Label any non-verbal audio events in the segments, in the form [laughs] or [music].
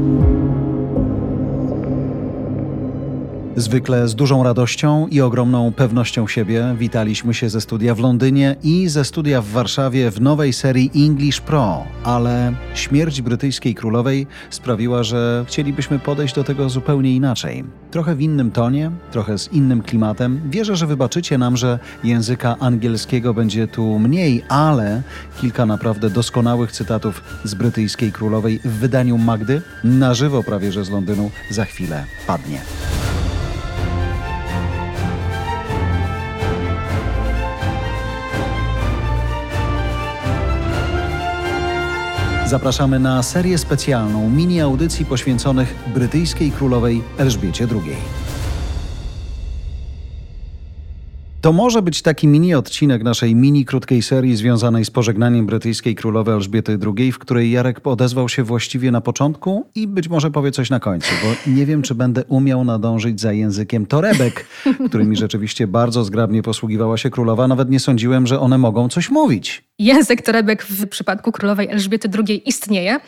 Thank you. Zwykle z dużą radością i ogromną pewnością siebie witaliśmy się ze studia w Londynie i ze studia w Warszawie w nowej serii English Pro, ale śmierć brytyjskiej królowej sprawiła, że chcielibyśmy podejść do tego zupełnie inaczej. Trochę w innym tonie, trochę z innym klimatem. Wierzę, że wybaczycie nam, że języka angielskiego będzie tu mniej, ale kilka naprawdę doskonałych cytatów z brytyjskiej królowej w wydaniu Magdy na żywo prawie że z Londynu za chwilę padnie. Zapraszamy na serię specjalną mini audycji poświęconych brytyjskiej królowej Elżbiecie II. To może być taki mini odcinek naszej mini krótkiej serii związanej z pożegnaniem brytyjskiej królowej Elżbiety II, w której Jarek odezwał się właściwie na początku i być może powie coś na końcu, bo nie wiem, czy będę umiał nadążyć za językiem torebek, którymi rzeczywiście bardzo zgrabnie posługiwała się królowa. Nawet nie sądziłem, że one mogą coś mówić. Język torebek w przypadku królowej Elżbiety II istnieje.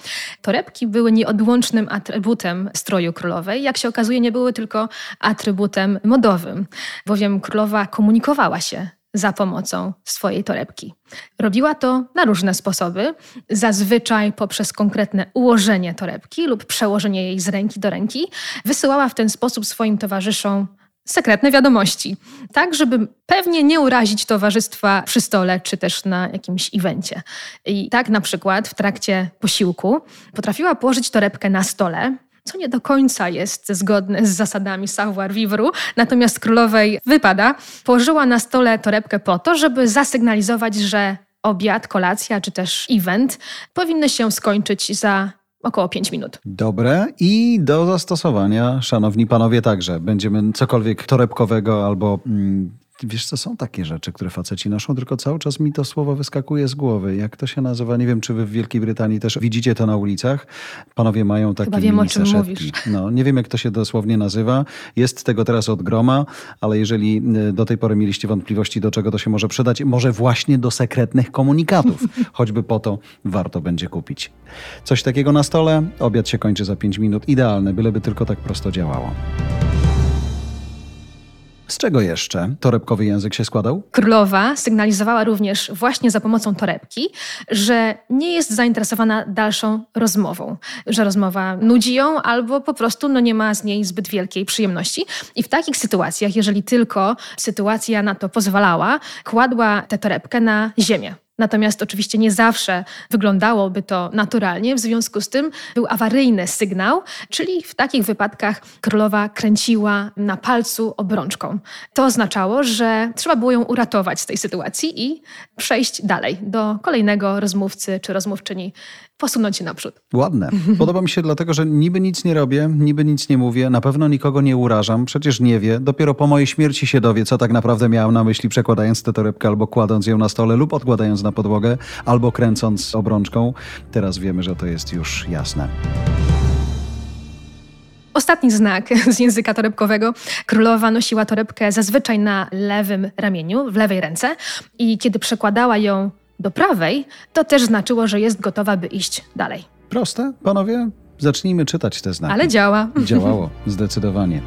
Torebki były nieodłącznym atrybutem stroju królowej. Jak się okazuje, nie były tylko atrybutem modowym, bowiem królowa komunikowała się za pomocą swojej torebki. Robiła to na różne sposoby, zazwyczaj poprzez konkretne ułożenie torebki lub przełożenie jej z ręki do ręki. Wysyłała w ten sposób swoim towarzyszom sekretne wiadomości, tak żeby pewnie nie urazić towarzystwa przy stole czy też na jakimś evencie. I tak na przykład w trakcie posiłku potrafiła położyć torebkę na stole, co nie do końca jest zgodne z zasadami savoir-vivre, natomiast królowej wypada, położyła na stole torebkę po to, żeby zasygnalizować, że obiad, kolacja czy też event powinny się skończyć za około 5 minut. Dobre i do zastosowania, szanowni panowie, także. Będziemy cokolwiek torebkowego albo mm, Wiesz co, są takie rzeczy, które faceci noszą, tylko cały czas mi to słowo wyskakuje z głowy. Jak to się nazywa? Nie wiem, czy wy w Wielkiej Brytanii też widzicie to na ulicach. Panowie mają takie Chyba wiem, o czym mówisz. [laughs] No, nie wiem, jak to się dosłownie nazywa. Jest tego teraz od groma, ale jeżeli y, do tej pory mieliście wątpliwości, do czego to się może przydać, może właśnie do sekretnych komunikatów. [laughs] Choćby po to warto będzie kupić. Coś takiego na stole, obiad się kończy za 5 minut. Idealne, byleby tylko tak prosto działało. Z czego jeszcze torebkowy język się składał? Królowa sygnalizowała również właśnie za pomocą torebki, że nie jest zainteresowana dalszą rozmową, że rozmowa nudzi ją albo po prostu no, nie ma z niej zbyt wielkiej przyjemności. I w takich sytuacjach, jeżeli tylko sytuacja na to pozwalała, kładła tę torebkę na ziemię. Natomiast oczywiście nie zawsze wyglądałoby to naturalnie, w związku z tym był awaryjny sygnał, czyli w takich wypadkach królowa kręciła na palcu obrączką. To oznaczało, że trzeba było ją uratować z tej sytuacji i przejść dalej do kolejnego rozmówcy czy rozmówczyni, posunąć się naprzód. Ładne. Podoba mi się dlatego, że niby nic nie robię, niby nic nie mówię, na pewno nikogo nie urażam, przecież nie wie. Dopiero po mojej śmierci się dowie, co tak naprawdę miałem na myśli, przekładając tę torebkę albo kładąc ją na stole lub odkładając na podłogę, albo kręcąc obrączką. Teraz wiemy, że to jest już jasne. Ostatni znak z języka torebkowego. Królowa nosiła torebkę zazwyczaj na lewym ramieniu, w lewej ręce i kiedy przekładała ją do prawej, to też znaczyło, że jest gotowa, by iść dalej. Proste, panowie? Zacznijmy czytać te znaki. Ale działa. Działało, zdecydowanie.